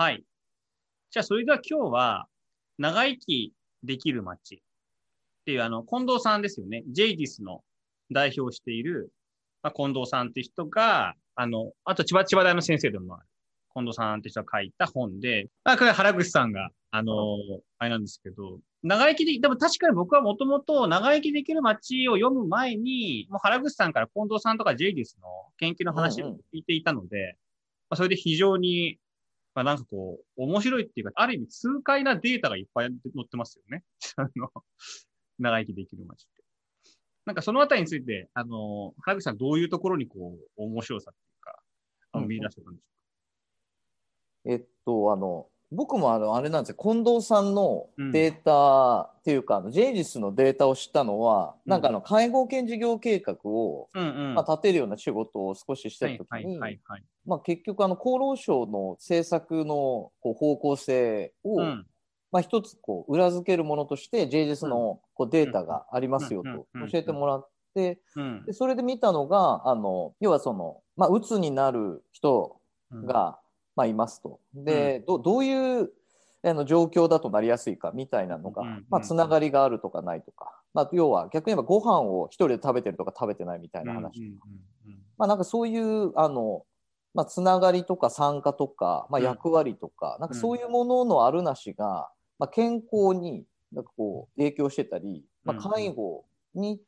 はい。じゃあ、それでは今日は、長生きできる街っていう、あの、近藤さんですよね。ジェイディスの代表をしている、まあ、近藤さんっていう人が、あの、あと千葉、千葉大の先生でもある、近藤さんって人が書いた本で、まあ、これ原口さんが、あの、あれなんですけど、長生きで、でも確かに僕はもともと長生きできる街を読む前に、もう原口さんから近藤さんとかジェイディスの研究の話を聞いていたので、まあ、それで非常にまあなんかこう、面白いっていうか、ある意味痛快なデータがいっぱい載ってますよね。あの、長生きできる街って。なんかそのあたりについて、あの、原口さんどういうところにこう、面白さっていうか、あの見出してたんでしょうか、えっと、あの、僕もあのあれなんですよ。近藤さんのデータっていうか、うん、ジェイジスのデータを知ったのは、うん、なんかあの介護保険事業計画を、うんうん、まあ、立てるような仕事を少ししてた時に、まあ、結局あの厚労省の政策のこう方向性を、まあ、一つこう裏付けるものとしてジェイジスのこうデータがありますよと教えてもらって、でそれで見たのがあの要はその、まあ、うつになる人が、まあ、いますと。で、うん、どどういうあの状況だとなりやすいかみたいなのが、まあ、つながりがあるとかないとか、まあ、要は逆に言えばご飯を一人で食べてるとか食べてないみたいな話とか、まあ、なんかそういうあの、まあ、つながりとか参加とか、まあ、役割とか、なんかそういうもののあるなしが、まあ、健康になんかこう影響してたり、まあ、介護に、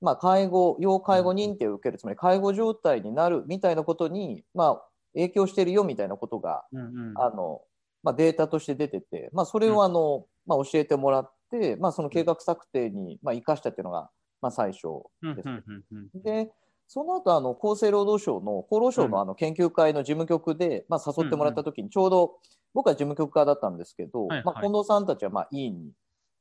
まあ、介護要介護認定を受けるつまり介護状態になるみたいなことに、まあ、影響してるよみたいなことが、うんうん、あのまあ、データとして出てて、まあ、それをあの、まあ、教えてもらって、まあ、その計画策定に、まあ、生かしたっていうのが、まあ、最初です。でその後あの厚生労働省の厚労省のあの研究会の事務局で、まあ、誘ってもらった時にちょうど僕は事務局側だったんですけど、まあ、近藤さんたちはまあ委員に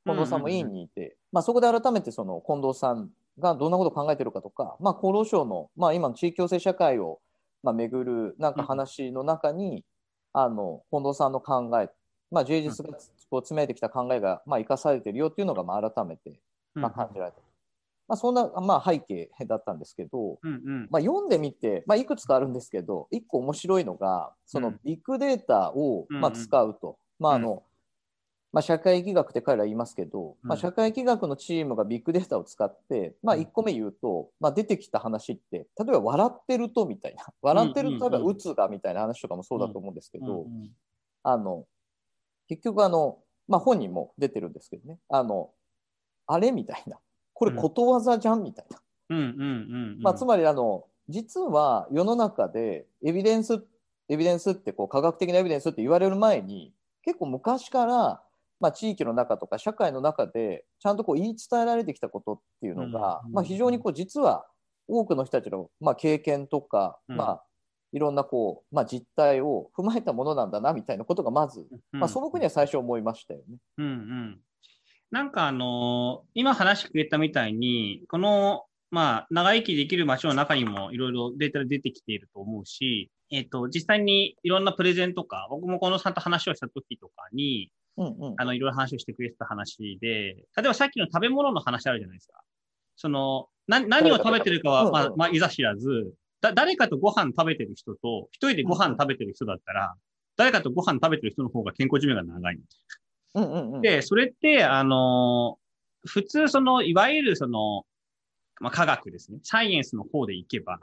近藤さんも委員にいて、まあ、そこで改めてその近藤さんがどんなことを考えてるかとか、まあ、厚労省の、まあ、今の地域共生社会をまあ、巡るなんか話の中に、うん、あの近藤さんの考え、まあ、充実がこう詰めてきた考えが、まあ、生かされてるよっていうのが、まあ、改めて、まあ、感じられた。うん、まあ、そんな、まあ、背景だったんですけど、うんうん、まあ、読んでみて、まあ、いくつかあるんですけど一個面白いのがそのビッグデータを、まあ、使うと。まああのまあ、社会疫学って彼ら言いますけど、まあ、社会疫学のチームがビッグデータを使って、まあ、1個目言うと、まあ、出てきた話って例えば笑ってるとみたいな。笑ってると例えばうつがみたいな話とかもそうだと思うんですけど、あの結局あの、まあ、本人も出てるんですけどね。あのあれみたいな。これことわざじゃんみたいな。つまりあの実は世の中でエビデンスエビデンスってこう科学的なエビデンスって言われる前に結構昔からまあ、地域の中とか社会の中でちゃんとこう言い伝えられてきたことっていうのが、まあ、非常にこう実は多くの人たちのまあ経験とか、まあ、いろんなこう、まあ、実態を踏まえたものなんだなみたいなことがまず、まあ、素朴には最初思いましたよね。うんうん、なんかあのー、今話くれたみたいにこのまあ、長生きできる街の中にもいろいろデータで出てきていると思うし、えっ、ー、と、実際にいろんなプレゼンとか、僕もこのさんと話をした時とかに、うんうん、あの、いろいろ話をしてくれてた話で、例えばさっきの食べ物の話あるじゃないですか。その、な、何を食べてるかは、まあ、まあ、いざ知らず、だ、誰かとご飯食べてる人と、一人でご飯食べてる人だったら、誰かとご飯食べてる人の方が健康寿命が長い。うんうんうん、で、それって、あの、普通、その、いわゆるその、まあ、科学ですね。サイエンスの方でいけば、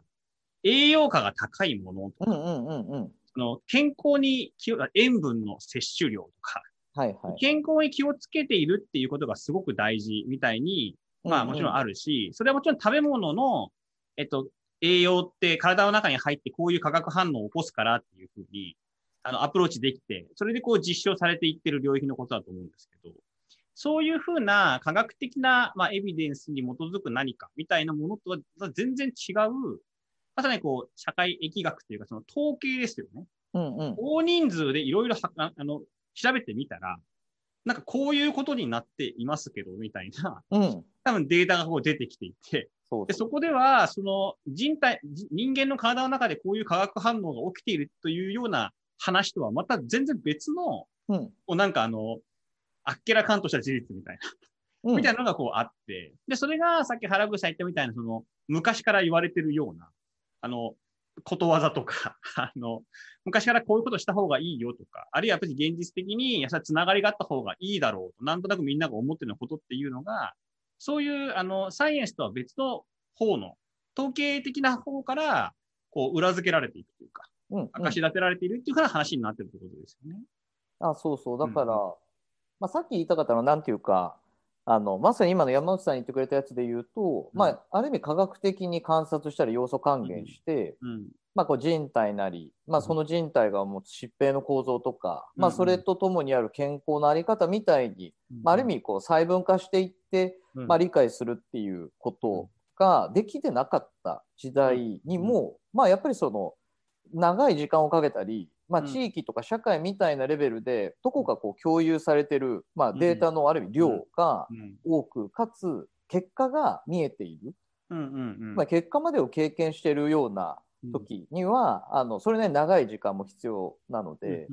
栄養価が高いものとか、うんうんうんうん、その健康に気を、塩分の摂取量とか、はいはい、健康に気をつけているっていうことがすごく大事みたいに、まあもちろんあるし、それはもちろん食べ物の、えっと、栄養って体の中に入ってこういう化学反応を起こすからっていうふうに、あの、アプローチできて、それでこう実証されていってる領域のことだと思うんですけど、そういうふうな科学的な、まあ、エビデンスに基づく何かみたいなものとは全然違う、まさにこう、社会疫学というか、その統計ですよね。うんうん、大人数でいろいろあの調べてみたら、なんかこういうことになっていますけど、みたいな、うん、多分データがこう出てきていて、そうでそこでは、その人体、人間の体の中でこういう化学反応が起きているというような話とはまた全然別の、うん、こうなんかあの、あっけらかんとした事実みたいな、うん、みたいなのがこうあって、で、それがさっき原口さん言ったみたいな、その、昔から言われてるような、あの、ことわざとか、あの、昔からこういうことした方がいいよとか、あるいはやっぱり現実的に、やさつながりがあった方がいいだろうと、なんとなくみんなが思ってることっていうのが、そういう、あの、サイエンスとは別の方の、統計的な方から、こう、裏付けられていくというか、うん、うん、明かし立てられているっていうから話になってるってことですよね。あ、そうそう。だから、うん、まあ、さっき言いたかったのは、なんていうか、あのまさに今の山内さん言ってくれたやつで言うと、うん、まあ、ある意味科学的に観察したり要素還元して、うん、まあ、こう人体なり、まあ、その人体が持つ疾病の構造とか、まあ、それとともにある健康の在り方みたいに、まあ、ある意味こう細分化していって、まあ、理解するっていうことができてなかった時代にも、まあ、やっぱりその長い時間をかけたりまあ、地域とか社会みたいなレベルでどこかこう共有されてる、まあ、データのある意味量が多く、かつ結果が見えている、まあ、結果までを経験しているような時には、あのそれね長い時間も必要なので、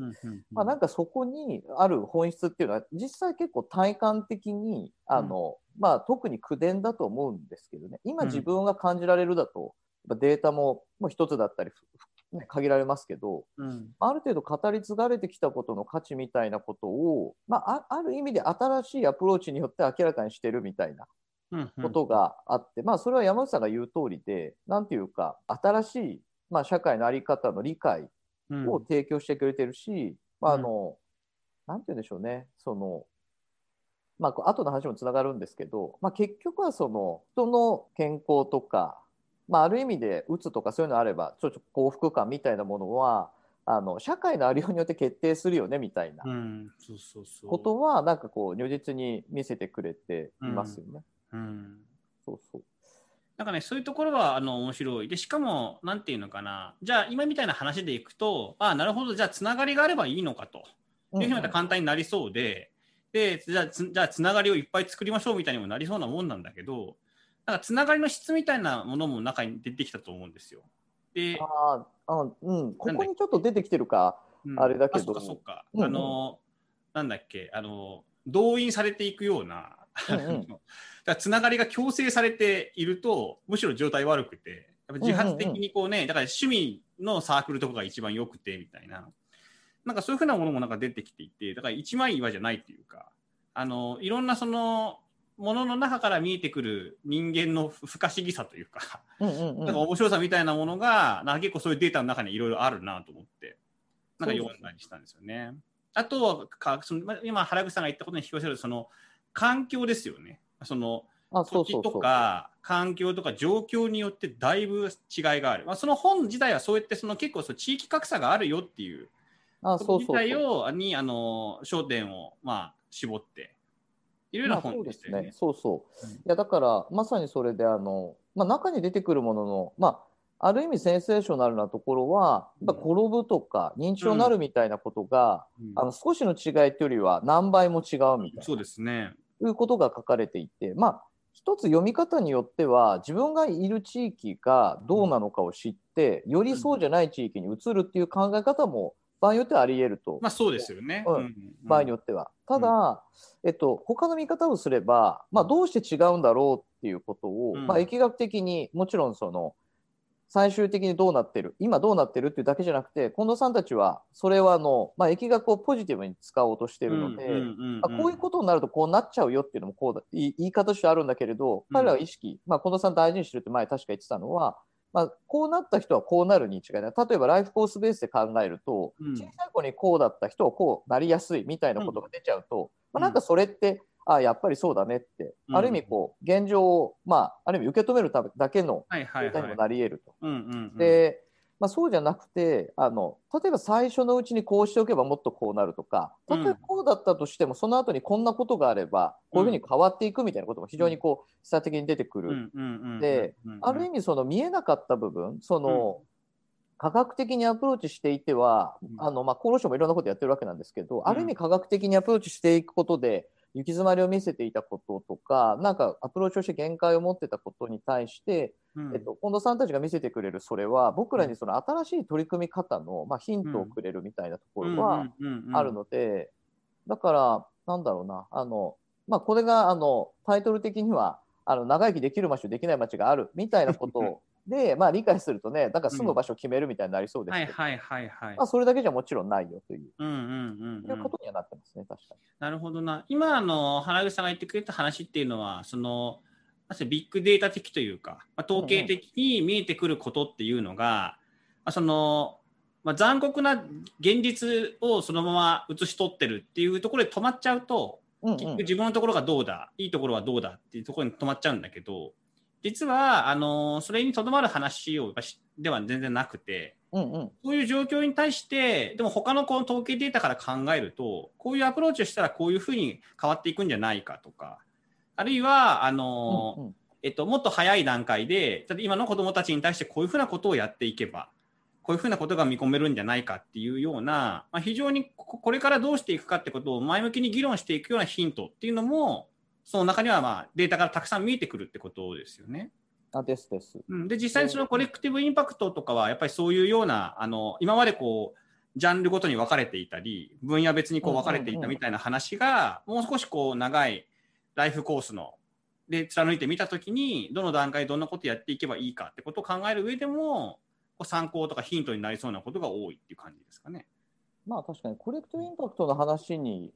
まあ、なんかそこにある本質っていうのは実際結構体感的にあの、まあ、特に口伝だと思うんですけどね。今自分が感じられるだと、データも一つだったりね、限られますけど、うん、ある程度語り継がれてきたことの価値みたいなことを、まあ、ある意味で新しいアプローチによって明らかにしてるみたいなことがあって、うんうん、まあ、それは山内さんが言う通りで何ていうか新しい、まあ、社会の在り方の理解を提供してくれてるし、まあ、あのなんて言うんでしょうね。そのまあ後の話もつながるんですけど、まあ、結局はその人の健康とかまあ、ある意味でうつとかそういうのあればちょっと幸福感みたいなものはあの社会のありようによって決定するよねみたいな。ことはなんかこう如実に見せてくれていますよね。うん、うん、そうそう。なんかね、そういうところはあの面白い。で、しかも、なんていうのかな、じゃあ、今みたいな話でいくと、ああ、なるほど、じゃあ、つながりがあればいいのかと。いうふうにまた簡単になりそうで、うんうん、で、じゃあつ、じゃあ、つながりをいっぱい作りましょうみたいにもなりそうなもんなんだけど、なんかつながりの質みたいなものも中に出てきたと思うんですよ。で、ああ、うん、ここにちょっと出てきてるか、あれだけど。あ、そっか、そっか。うんうん、あの、なんだっけ、あの、動員されていくような、うんうん、だつながりが強制されていると、むしろ状態悪くて、やっぱ自発的にこうね、うんうん。うん、だから趣味のサークルとかが一番良くてみたいな、なんかそういうふうなものもなんか出てきていて、だから一枚岩じゃないっていうか、あの、いろんなその、ものの中から見えてくる人間の不可思議さというか、なんか面白さみたいなものが、なんか結構そういうデータの中にいろいろあるなと思って、なんか読んだりしたんですよね。あとはかその、今、原口さんが言ったことに引き寄せる、その環境ですよね。その土地とか環境とか状況によってだいぶ違いがある。まあ、その本自体はそうやってその結構その地域格差があるよっていうこと自体をにあの焦点をまあ絞っていろいろな本でしたよね。そうそう。いやだからまさにそれであの、まあ、中に出てくるものの、まあ、ある意味センセーショナルなところは、やっぱ転ぶとか認知症になるみたいなことが、うん、あの少しの違いというよりは何倍も違うみたいな。そうですね。いうことが書かれていて、まあ、一つ読み方によっては自分がいる地域がどうなのかを知って、よりそうじゃない地域に移るっていう考え方も場合によってはあり得ると。まあそうですよね。うん、場合によっては。ただ、えっと、他の見方をすれば、まあ、どうして違うんだろうっていうことを、まあ、疫学的にもちろんその最終的にどうなってる今どうなってるっていうだけじゃなくて近藤さんたちはそれはあの、まあ、疫学をポジティブに使おうとしてるので、こういうことになるとこうなっちゃうよっていうのもこうだ言い方としてあるんだけれど彼らは意識、まあ、近藤さん大事にしてるって前確か言ってたのはまあ、こうなった人はこうなるに違いない。例えばライフコースベースで考えると、うん、小さい子にこうだった人はこうなりやすいみたいなことが出ちゃうと、うん、まあ、なんかそれって、ああ、やっぱりそうだねって、うん、ある意味こう、現状を、まあ、ある意味受け止めるだけのデータにもなり得ると。で、まあ、そうじゃなくてあの例えば最初のうちにこうしておけばもっとこうなるとか例えばこうだったとしても、その後にこんなことがあればこういうふうに変わっていくみたいなことも非常にこう示唆的に出てくる。である意味その見えなかった部分その、科学的にアプローチしていては、あのまあ、厚労省もいろんなことやってるわけなんですけど、ある意味科学的にアプローチしていくことで行き詰まりを見せていたこととかなんかアプローチをして限界を持ってたことに対して、うん、えっと、近藤さんたちが見せてくれるそれは僕らにその新しい取り組み方の、まあ、ヒントをくれるみたいなところはあるのでだからなんだろうなあの、まあ、これがあのタイトル的にはあの長生きできる街とできない街があるみたいなことで、まあ、理解するとね、なんか住む場所を決めるみたいになりそうですけど、はいはいはいはい。まあ、それだけじゃもちろんないよという、うんうんうん、いうことにはなってますね、確かに。なるほどな。今、あの、原口さんが言ってくれた話っていうのは、その、まさにビッグデータ的というか、まあ、統計的に見えてくることっていうのが、まあ、その、まあ、残酷な現実をそのまま写し取ってるっていうところで止まっちゃうと、うんうん結局自分のところがどうだ、いいところはどうだっていうところに止まっちゃうんだけど、実は、あの、それにとどまる話をしでは全然なくて、うんうん。そういう状況に対して、でも他のこの統計データから考えると、こういうアプローチをしたらこういうふうに変わっていくんじゃないかとか、あるいは、あの、うんうん。えっと、もっと早い段階で、今の子どもたちに対してこういうふうなことをやっていけば、こういうふうなことが見込めるんじゃないかっていうような、まあ、非常にここれからどうしていくかってことを前向きに議論していくようなヒントっていうのも、その中にはまあデータからたくさん見えてくるってことですよね。あですです。うん、で実際にそのコレクティブインパクトとかはやっぱりそういうようなあの今までこうジャンルごとに分かれていたり分野別にこう分かれていたみたいな話がもう少しこう長いライフコースので貫いてみたときにどの段階でどんなことやっていけばいいかってことを考える上でもこう参考とかヒントになりそうなことが多いっていう感じですかね。まあ確かにコレクティブインパクトの話に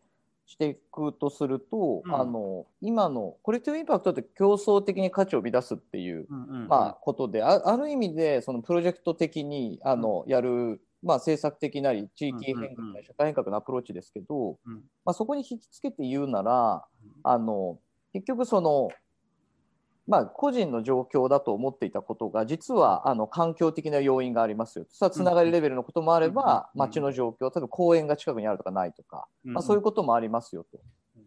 していくとすると、うん。あの今のコレクティブインパクトって競争的に価値を生み出すっていう、うんうんうん。まあ、ことであある意味でそのプロジェクト的にあのやる、まあ、政策的なり地域変革うんうんうん。なり社会変革のアプローチですけど、うん。まあ、そこに引きつけて言うならあの結局そのまあ、個人の状況だと思っていたことが実はあの環境的な要因がありますよさあつながりレベルのこともあればうん。街の状況例えば公園が近くにあるとかないとか、まあ、そういうこともありますよと。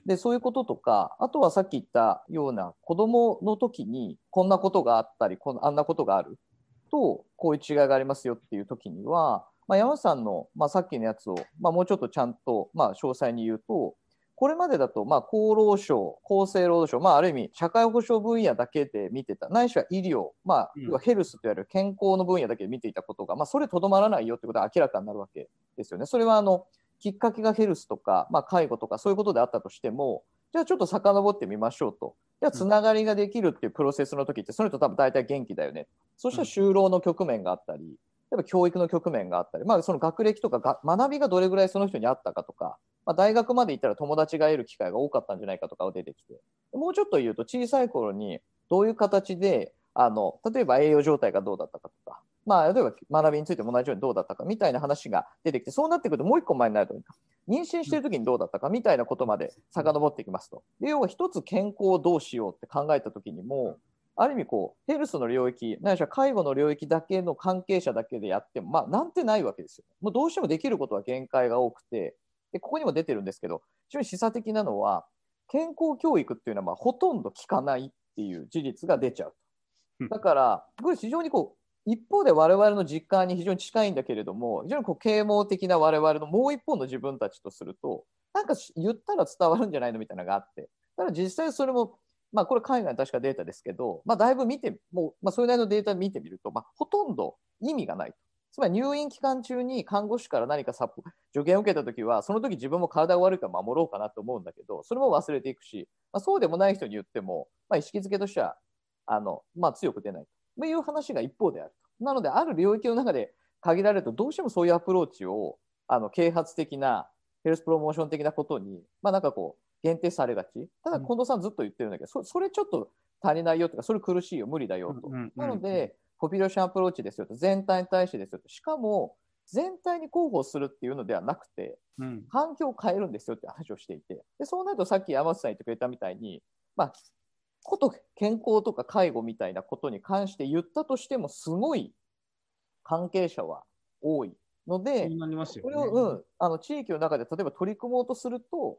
でそういうこととかあとはさっき言ったような子どもの時にこんなことがあったりこんあんなことがあるとこういう違いがありますよっていう時には、まあ、山内さんの、まあ、さっきのやつを、まあ、もうちょっとちゃんと、まあ、詳細に言うとこれまでだと、まあ、厚労省、厚生労働省、まあ、ある意味、社会保障分野だけで見てた、ないしは医療、まあヘルスといわれる健康の分野だけで見ていたことが、まあ、それとどまらないよってことが明らかになるわけですよね。それはあのきっかけがヘルスとか、まあ、介護とかそういうことであったとしても、じゃあちょっと遡ってみましょうと。じゃあつながりができるっていうプロセスの時って、それと多分大体元気だよね。そしたら就労の局面があったり、例えば教育の局面があったり、まあ、その学歴とかが学びがどれぐらいその人にあったかとか、まあ、大学まで行ったら友達が得る機会が多かったんじゃないかとかが出てきて、もうちょっと言うと小さい頃にどういう形で、あの例えば栄養状態がどうだったかとか、まあ、例えば学びについても同じようにどうだったかみたいな話が出てきて、そうなってくるともう一個前になると、妊娠してる時にどうだったかみたいなことまで遡っていきますと。で要は一つ健康をどうしようって考えた時にも、ある意味こう、ヘルスの領域、ないしは介護の領域だけの関係者だけでやっても、まあ、なんてないわけですよ。もうどうしてもできることは限界が多くて、でここにも出てるんですけど、非常に示唆的なのは、健康教育っていうのはまあほとんど効かないっていう事実が出ちゃううん。だから、これ非常にこう、一方で我々の実感に非常に近いんだけれども、非常にこう啓蒙的な我々のもう一方の自分たちとすると、なんか言ったら伝わるんじゃないのみたいなのがあって、ただ実際それもまあ、これ海外の確かデータですけど、まあ、だいぶ見て、もう、まあ、それなりのデータ見てみると、まあ、ほとんど意味がない。つまり入院期間中に看護師から何かサポ助言を受けたときは、その時自分も体が悪いから守ろうかなと思うんだけど、それも忘れていくし、まあ、そうでもない人に言っても、まあ、意識づけとしては、あの、まあ、強く出ないという話が一方であると。なので、ある領域の中で限られると、どうしてもそういうアプローチを、あの、啓発的な、ヘルスプロモーション的なことに、まあ、なんかこう、限定されがち。ただ、近藤さんずっと言ってるんだけど、そそれちょっと足りないよとか、それ苦しいよ、無理だよと。うんうんうんなので、ポピュレーションアプローチですよと、全体に対してですよと。しかも、全体に広報するっていうのではなくて、うん。環境を変えるんですよって話をしていて、でそうなるとさっき山内さん言ってくれたみたいに、まあ、こと健康とか介護みたいなことに関して言ったとしても、すごい関係者は多いので、これを、うん、あの地域の中で例えば取り組もうとすると、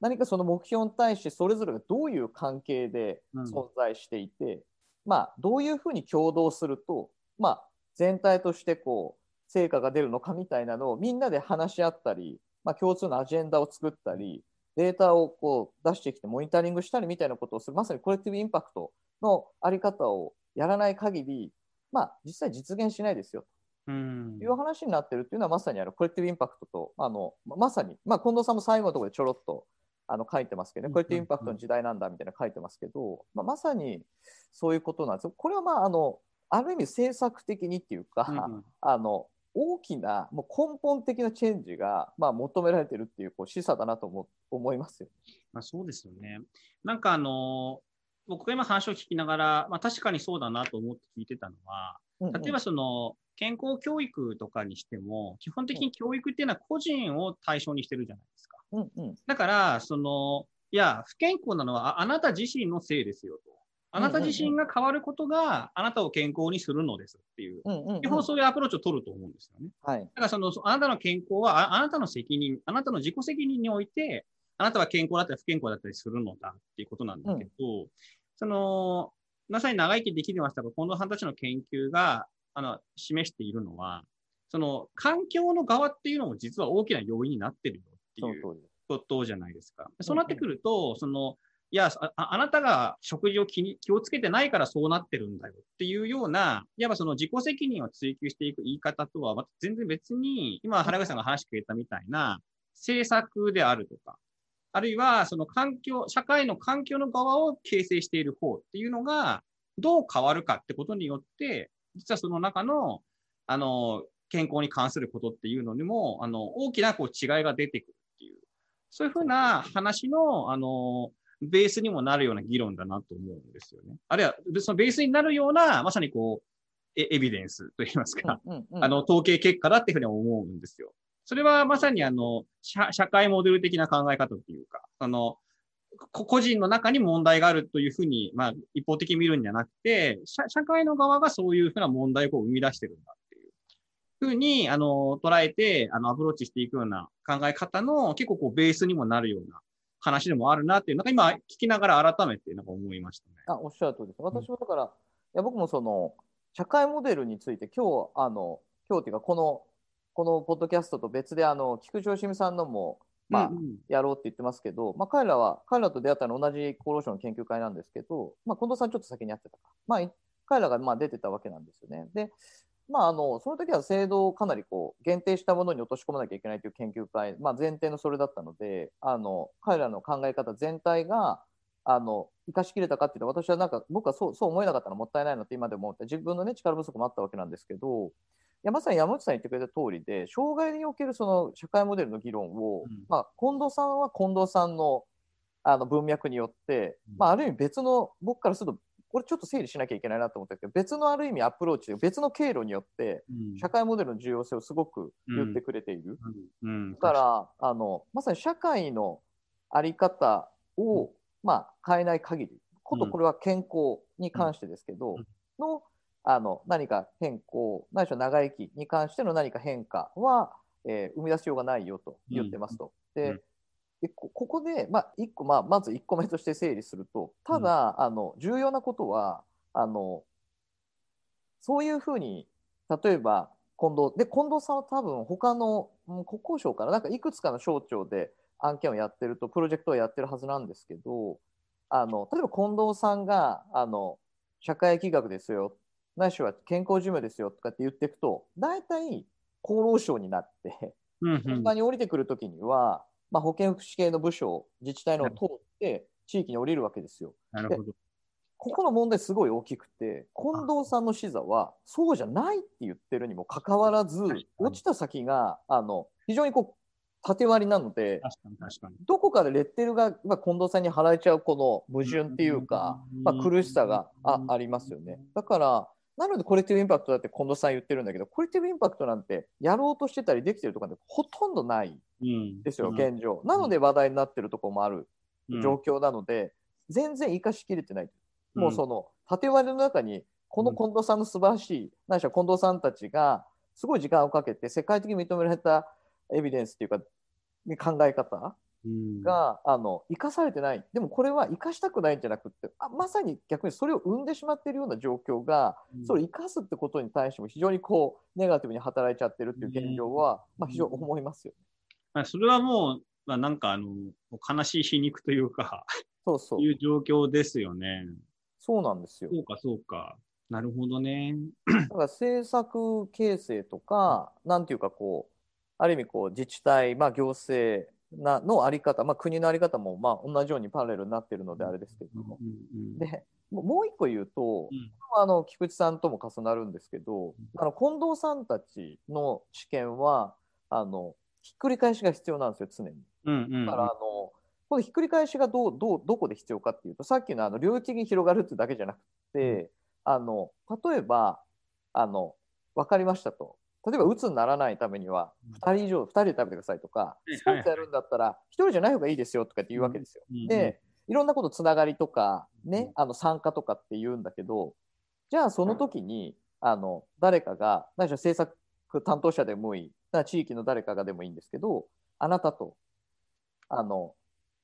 何かその目標に対してそれぞれがどういう関係でうん。存在していて、まあ、どういうふうに共同すると、まあ、全体としてこう成果が出るのかみたいなのをみんなで話し合ったり、まあ、共通のアジェンダを作ったり、データをこう出してきてモニタリングしたりみたいなことをする、まさにコレクティブインパクトのあり方をやらない限り、まあ、実際実現しないですよ。うん。という話になってるっていうのはまさにあのコレクティブインパクトと、あのままさに、まあ、近藤さんも最後のところでちょろっとあの書いてますけどね、うんコレクティブインパクトの時代なんだみたいなの書いてますけど、まあ、まさにそういうことなんですよ。これはまああのある意味政策的にっていうか、うんうん、あの大きなもう根本的なチェンジが、まあ、求められてるっていうこう示唆だなと思思いますよ。まあ、そうですよね。なんかあの僕が今話を聞きながら、まあ、確かにそうだなと思って聞いてたのは、例えばその健康教育とかにしても、基本的に教育っていうのは個人を対象にしてるじゃないですか。うんうん、だから、その、いや、不健康なのはあなた自身のせいですよと。あなた自身が変わることがあなたを健康にするのですっていう、基本そういうアプローチを取ると思うんですよね。はい、だからその、あなたの健康はあなたの責任、あなたの自己責任において、あなたは健康だったり不健康だったりするのだっていうことなんだけど、うん、その、まさに長生きできてましたが、近藤さんたちの研究が、あの、示しているのは、その、環境の側っていうのも実は大きな要因になってるよっていうことじゃないですか。そうなってくると、その、いやあ、あなたが食事を気に気をつけてないからそうなってるんだよっていうような、いわばその自己責任を追求していく言い方とは、ま、全然別に、今、原口さんが話してくれたみたいな政策であるとか、あるいはその環境、社会の環境の側を形成している方っていうのが、どう変わるかってことによって、実はその中の、あの、健康に関することっていうのにも、あの、大きなこう違いが出てくるそういうふうな話の、あの、ベースにもなるような議論だなと思うんですよね。あるいは、そのベースになるような、まさにこう、エエビデンスといいますか、うんうんうん、あの、統計結果だっていうふうに思うんですよ。それはまさにあの、社会モデル的な考え方っていうか、あの、個人の中に問題があるというふうに、まあ、一方的に見るんじゃなくて、社会の側がそういうふうな問題を生み出してるんだふうに、あの、捉えて、あの、アプローチしていくような考え方の結構こう、ベースにもなるような話でもあるなっていう、なんか今聞きながら改めてなんか思いましたね。あ、おっしゃる通りです。私もだから、うん、いや、僕もその、社会モデルについて今日、あの、今日っていうか、この、このポッドキャストと別で、あの、菊池よしみさんのも、まあ、やろうって言ってますけど、まあ、彼らは、彼らと出会ったのは同じ厚労省の研究会なんですけど、まあ、近藤さんちょっと先にやってたか。まあ、彼らがまあ出てたわけなんですよね。で、まあ、あのその時は制度をかなりこう限定したものに落とし込まなきゃいけないという研究会、まあ、前提のそれだったのであの彼らの考え方全体があの生かしきれたかっていうと私はなんか僕はそうそう思えなかったのもったいないなって今でも思って自分の、ね、力不足もあったわけなんですけどやまさに山内さん言ってくれた通りで障害におけるその社会モデルの議論を、うん、まあ、近藤さんは近藤さんのあの文脈によって、まあ、ある意味別の僕からするとこれちょっと整理しなきゃいけないなと思ったけど別のある意味アプローチで別の経路によって社会モデルの重要性をすごく言ってくれている。だからあのまさに社会の在り方を、まあ、変えない限りことこれは健康に関してですけど、のあの何か変更ないしは長生きに関しての何か変化は、えー、生み出しようがないよと言ってますと。ででここで、まあ、1個、まあ、まず1個目として整理するとただ、うん、あの重要なことはあのそういうふうに例えば近藤で近藤さんは多分他の国交省からなんかいくつかの省庁で案件をやってるとプロジェクトをやってるはずなんですけどあの例えば近藤さんがあの社会疫学ですよないしは健康寿命ですよとかって言っていくと大体厚労省になって他に降りてくるときにはまあ、保健福祉系の部署、自治体のを通って地域に降りるわけですよ。なるほどここの問題すごい大きくて近藤さんの視座はそうじゃないって言ってるにもかかわらず落ちた先があの非常にこう縦割りなのでどこかでレッテルが、まあ、近藤さんに払えちゃうこの矛盾っていうか、まあ、苦しさがあありますよね。だからなのでコレクティブインパクトだって近藤さん言ってるんだけどコレクティブインパクトなんてやろうとしてたりできてるとかでほとんどないですよ、うん、現状、なので話題になってるところもある状況なので、うん、全然生かしきれてない、うん、もうその縦割りの中にこの近藤さんの素晴らしい、何しろ近藤さんたちがすごい時間をかけて世界的に認められたエビデンスっていうか考え方が、あの生かされてないでもこれは生かしたくないんじゃなくてあまさに逆にそれを生んでしまっているような状況が、うん、それを生かすってことに対しても非常にこうネガティブに働いちゃってるっていう現状は、まあ、非常に思いますよね。それはもう、まあ、なんかあの悲しい皮肉というかそうそういう状況ですよね。そうなんですよ。そうかそうか。なるほどね。だから政策形成とか、なんていうかこう、ある意味こう自治体、まあ、行政なのあり方、まあ、国のあり方もまあ同じようにパラレルになってるのであれですけど。も、でもう一個言うと、うん、あの菊池さんとも重なるんですけど、あの近藤さんたちの知見はあのひっくり返しが必要なんですよ常に。だからあのこのひっくり返しがどうどうどこで必要かっていうとさっきのあの領域に広がるってだけじゃなくてあの例えばあの分かりましたと例えば鬱にならないためには2人以上2人で食べてくださいとかスポーツやるんだったら1人じゃない方がいいですよとかって言うわけですよ。でいろんなことつながりとか、ね、あの参加とかって言うんだけどじゃあその時にあの誰かが何しろ政策担当者でもいい地域の誰かがでもいいんですけどあなたとあの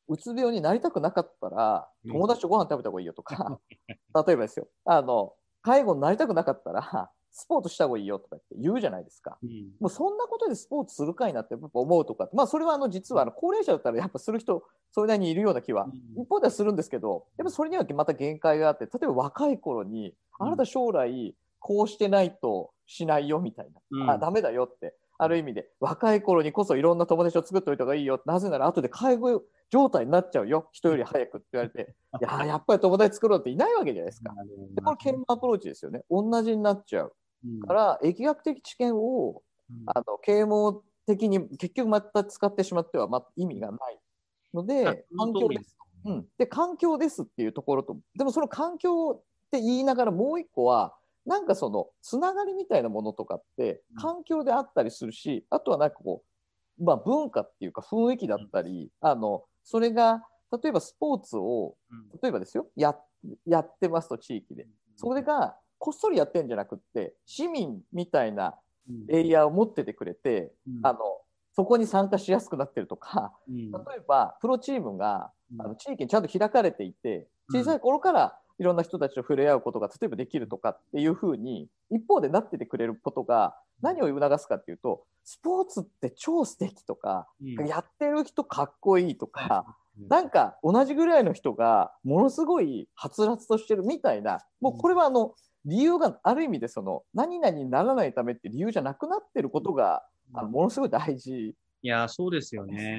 うつ病になりたくなかったら友達とご飯食べた方がいいよとか、例えばですよ。あの介護になりたくなかったらスポーツした方がいいよとかって言うじゃないですか、うん、もうそんなことでスポーツするかいなって思うとかまあそれはあの実はあの高齢者だったらやっぱする人それなりにいるような気は一方ではするんですけどやっぱそれにはまた限界があって例えば若い頃にあなた将来こうしてないとしないよみたいな、うん、あダメだよってある意味で若い頃にこそいろんな友達を作っておいた方がいいよなぜなら後で介護状態になっちゃうよ人より早くって言われていややっぱり友達作ろうっていないわけじゃないですか。でこの研磨アプローチですよね。同じになっちゃう。から疫学的知見を、あの啓蒙的に結局また使ってしまっては、ま、意味がないので環境です、うん、で環境ですっていうところとでもその環境って言いながらもう一個はなんかそのつながりみたいなものとかって環境であったりするし、あとはなんかこう、まあ、文化っていうか雰囲気だったり、あのそれが例えばスポーツを例えばですよややってますと地域で。それがこっそりやってんじゃなくって市民みたいなエリアを持っててくれて、うん、あのそこに参加しやすくなってるとか、うん、例えばプロチームが、あの地域にちゃんと開かれていて小さい頃からいろんな人たちと触れ合うことが例えばできるとかっていうふうに一方でなっててくれることが何を促すかっていうとスポーツって超素敵とか、うん、やってる人かっこいいとか、なんか同じぐらいの人がものすごいはつらつとしてるみたいなもうこれはあの理由がある意味でその何々にならないためって理由じゃなくなってることが、あのものすごい大事、いや、そうですよね。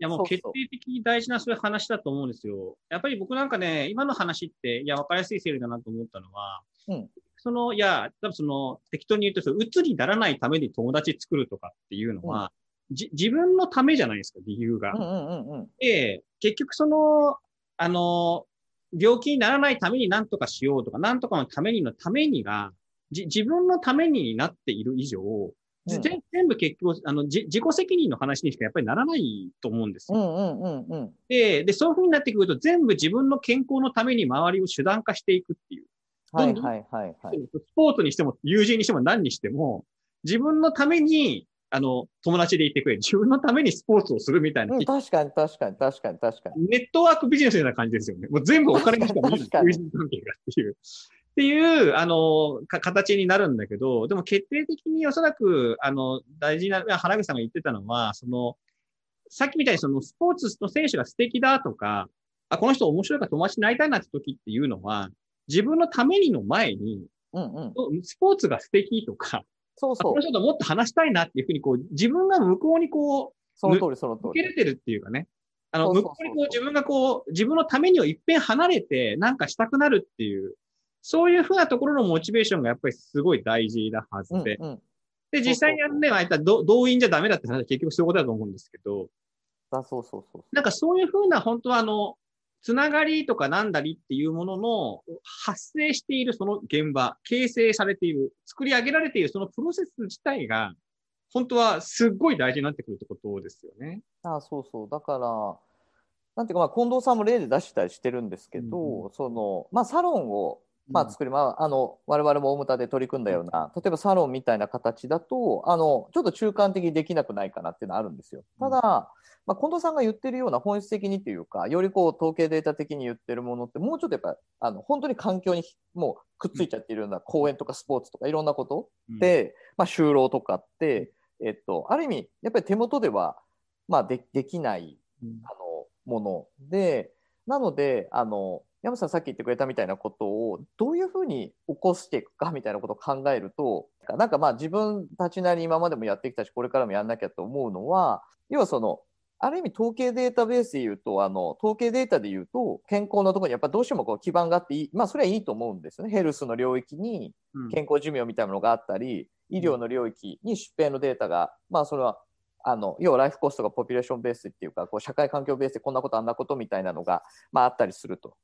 いや、もう決定的に大事なそういう話だと思うんですよ。やっぱり僕なんかね、今の話って、いや、分かりやすい整理だなと思ったのは、うん、その、いや、多分その、適当に言うと、うつにならないために友達作るとかっていうのは、うん、じ自分のためじゃないですか、理由が。で、結局その、あの、病気にならないために何とかしようとか、何とかのためにのためにが、自分のためになっている以上、うん、全部結局、あの、自己責任の話にしかやっぱりならないと思うんですよ。で、で、そういうふうになってくると、全部自分の健康のために周りを手段化していくっていう。はいはいはい、はい。スポーツにしても、友人にしても何にしても、自分のためにあの、友達でいてくれ。自分のためにスポーツをするみたいな。うん、確かに、確かに、確かに、確かに。ネットワークビジネスみたいな感じですよね。もう全部お金にしか見えない。友人関係がっていう。っていう、あの、か、形になるんだけど、でも決定的におそらく、あの、大事な、原口さんが言ってたのは、その、さっきみたいにそのスポーツの選手が素敵だとか、あ、この人面白いから友達になりたいなって時っていうのは、自分のためにの前に、うんうん、スポーツが素敵とか、そうそう。この人ともっと話したいなっていうふうに、こう、自分が向こうにこう、その通り、その通り。受けれてるっていうかね。あの、向こうにこう、自分がこう、自分のためにを一遍離れて、なんかしたくなるっていう、そういうふうなところのモチベーションがやっぱりすごい大事なはずで。うんうん、で、実際にやるね、あいた動員じゃダメだって話は結局そういうことだと思うんですけど。あ、そうそうそう。なんかそういうふうな、本当はあの、つながりとかなんだりっていうものの発生しているその現場、形成されている、作り上げられているそのプロセス自体が、本当はすっごい大事になってくるってことですよね。あそうそう。だから、なんていうか、まあ、近藤さんも例で出したりしてるんですけど、うん、その、まあ、サロンを、まあ、作り、うん、まあ、あの、我々も大牟田で取り組んだような、例えばサロンみたいな形だと、あの、ちょっと中間的にできなくないかなっていうのはあるんですよ。ただ、うんまあ、近藤さんが言ってるような本質的にというか、よりこう統計データ的に言ってるものって、もうちょっとやっぱあの本当に環境にもうくっついちゃっているような公園とかスポーツとかいろんなことで、うん、まあ、就労とかって、えっと、ある意味、やっぱり手元では、まあで、できない、あのもので、なので、あの山さんさっき言ってくれたみたいなことをどういうふうに起こしていくかみたいなことを考えるとなんかまあ自分たちなりに今までもやってきたしこれからもやんなきゃと思うのは要はそのある意味統計データベースで言うと、あの統計データで言うと、健康のところにやっぱどうしてもこう基盤があっていい、まあそれはいいと思うんですよね。ヘルスの領域に健康寿命みたいなのがあったり、うん、医療の領域に疾病のデータが、まあそれはあの要はライフコストがポピュレーションベースっていうかこう社会環境ベースでこんなことあんなことみたいなのが、まあ、あったりすると。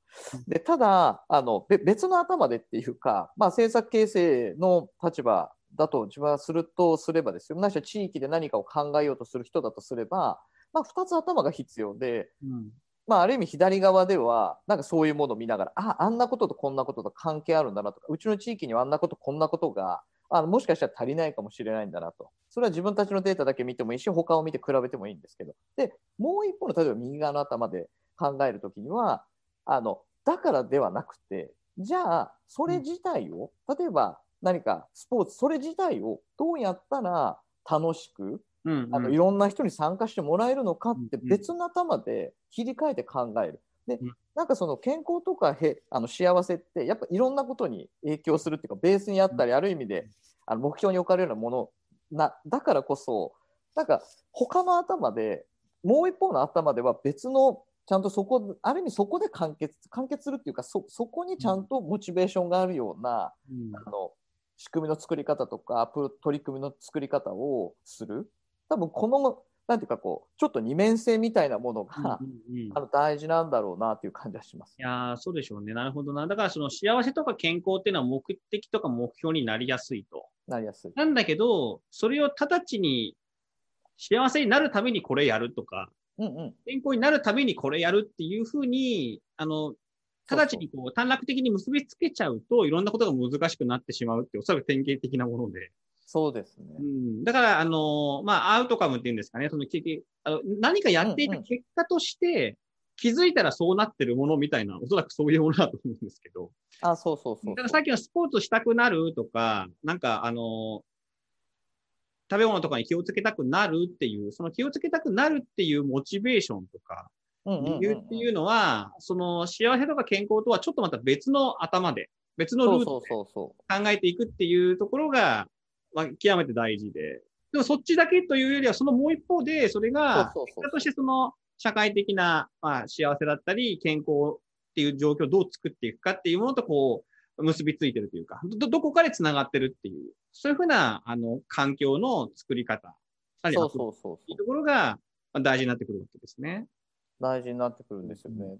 でただあの別の頭でっていうか、まあ、政策形成の立場だと自分はするとすればですよないしは地域で何かを考えようとする人だとすれば、まあ、2つ頭が必要で、うん、まあ、ある意味左側ではなんかそういうものを見ながらああんなこととこんなことと関係あるんだなとかうちの地域にはあんなことこんなことがあのもしかしたら足りないかもしれないんだなと。それは自分たちのデータだけ見てもいいし、他を見て比べてもいいんですけど。で、もう一方の例えば右側の頭で考えるときには、あの、だからではなくて、じゃあ、それ自体を、例えば何かスポーツ、それ自体をどうやったら楽しく、うんうん、あのいろんな人に参加してもらえるのかって別の頭で切り替えて考える。で、なんかその健康とかへあの幸せってやっぱいろんなことに影響するっていうかベースにあったり、ある意味であの目標に置かれるようなものなだからこそなんか他の頭でもう一方の頭では別のちゃんとそこある意味そこで完結完結するっていうかそそこにちゃんとモチベーションがあるような、うん、あの仕組みの作り方とか取り組みの作り方をする。多分このなんていうかこうちょっと二面性みたいなものが、うんうんうん、あの大事なんだろうなという感じはします。いやそうでしょうね。なるほどな。だからその幸せとか健康っていうのは目的とか目標になりやすいと。なりやすい。なんだけど、それを直ちに幸せになるためにこれやるとか、うんうん、健康になるためにこれやるっていうふうに、あの、直ちにこう短絡的に結びつけちゃうといろんなことが難しくなってしまうっておそらく典型的なもので。そうですね。うん、だから、あの、まあ、アウトカムっていうんですかね、そのあの何かやっていた結果として、気づいたらそうなってるものみたいな、おそらくそういうものだと思うんですけど。あ、そうそうそうだからさっきのスポーツしたくなるとか、なんか、あの、食べ物とかに気をつけたくなるっていう、その気をつけたくなるっていうモチベーションとか、理由っていうのは、その幸せとか健康とはちょっとまた別の頭で、別のルートで考えていくっていうところが、まあ、極めて大事で。でもそっちだけというよりは、そのもう一方で、それが、結果としてその社会的な、まあ、幸せだったり、健康っていう状況をどう作っていくかっていうものと、こう、結びついてるというか、ど、どこかで繋がってるっていう、そういうふうな、あの、環境の作り方、そうそうそういうところが大事になってくるわけですね。大事になってくるんですよね。